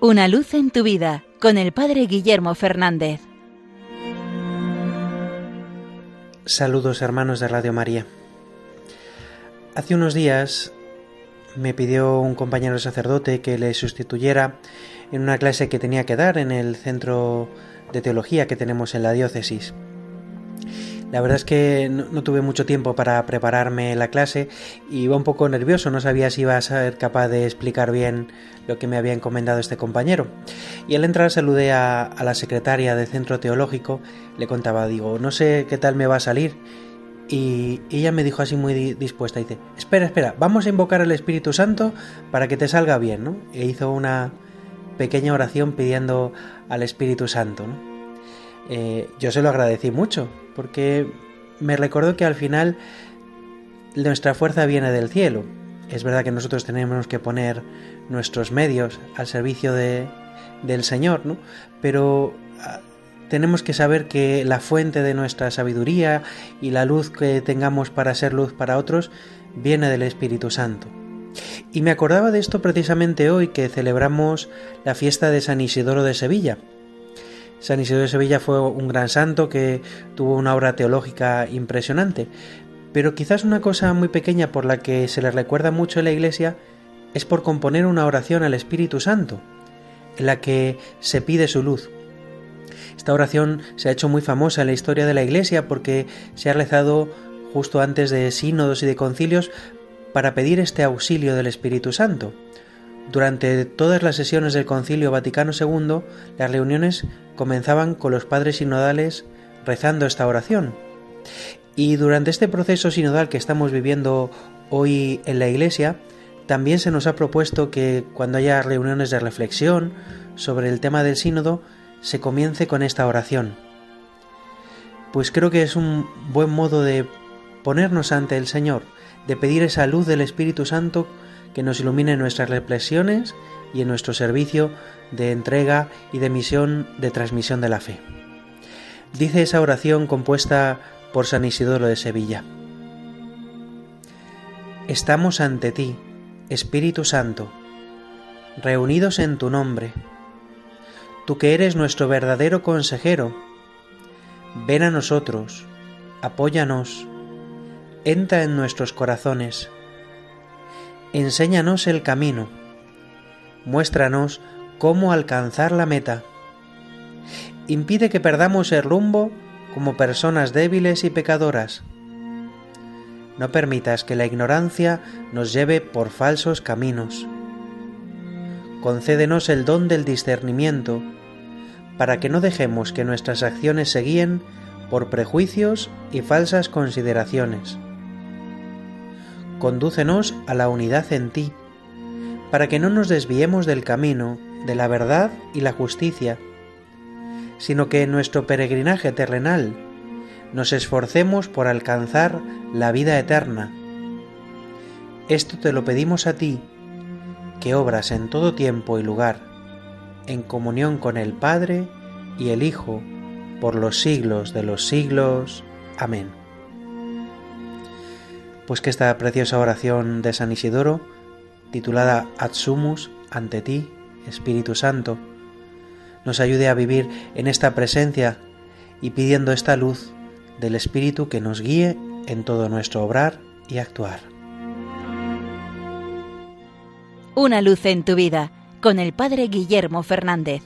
Una luz en tu vida con el Padre Guillermo Fernández. Saludos hermanos de Radio María. Hace unos días me pidió un compañero sacerdote que le sustituyera en una clase que tenía que dar en el centro de teología que tenemos en la diócesis. La verdad es que no, tuve mucho tiempo para prepararme la clase y iba un poco nervioso, no sabía si iba a ser capaz de explicar bien lo que me había encomendado este compañero. Y al entrar saludé a, a la secretaria del centro teológico, le contaba, digo, no sé qué tal me va a salir. Y ella me dijo así muy dispuesta, dice, espera, espera, vamos a invocar al Espíritu Santo para que te salga bien, ¿no? E hizo una pequeña oración pidiendo al Espíritu Santo, ¿no? Eh, yo se lo agradecí mucho, porque me recordó que al final nuestra fuerza viene del cielo. Es verdad que nosotros tenemos que poner nuestros medios al servicio de, del Señor, ¿no? Pero ah, tenemos que saber que la fuente de nuestra sabiduría y la luz que tengamos para ser luz para otros viene del Espíritu Santo. Y me acordaba de esto precisamente hoy que celebramos la fiesta de San Isidoro de Sevilla, San Isidoro de Sevilla fue un gran santo que tuvo una obra teológica impresionante, pero quizás una cosa muy pequeña por la que se le recuerda mucho en la Iglesia es por componer una oración al Espíritu Santo, en la que se pide su luz. Esta oración se ha hecho muy famosa en la historia de la Iglesia porque se ha rezado justo antes de sínodos y de concilios para pedir este auxilio del Espíritu Santo. Durante todas las sesiones del Concilio Vaticano II, las reuniones comenzaban con los padres sinodales rezando esta oración. Y durante este proceso sinodal que estamos viviendo hoy en la Iglesia, también se nos ha propuesto que cuando haya reuniones de reflexión sobre el tema del sínodo, se comience con esta oración. Pues creo que es un buen modo de ponernos ante el Señor, de pedir esa luz del Espíritu Santo que nos ilumine en nuestras reflexiones y en nuestro servicio de entrega y de misión de transmisión de la fe. Dice esa oración compuesta por San Isidoro de Sevilla. Estamos ante ti, Espíritu Santo, reunidos en tu nombre. Tú que eres nuestro verdadero consejero, ven a nosotros, apóyanos, entra en nuestros corazones Enséñanos el camino. Muéstranos cómo alcanzar la meta. Impide que perdamos el rumbo como personas débiles y pecadoras. No permitas que la ignorancia nos lleve por falsos caminos. Concédenos el don del discernimiento, para que no dejemos que nuestras acciones se guíen por prejuicios y falsas consideraciones condúcenos a la unidad en ti, para que no nos desviemos del camino de la verdad y la justicia, sino que en nuestro peregrinaje terrenal nos esforcemos por alcanzar la vida eterna. Esto te lo pedimos a ti, que obras en todo tiempo y lugar, en comunión con el Padre y el Hijo, por los siglos de los siglos. Amén pues que esta preciosa oración de San Isidoro, titulada Ad Sumus, ante ti, Espíritu Santo, nos ayude a vivir en esta presencia y pidiendo esta luz del Espíritu que nos guíe en todo nuestro obrar y actuar. Una luz en tu vida con el Padre Guillermo Fernández.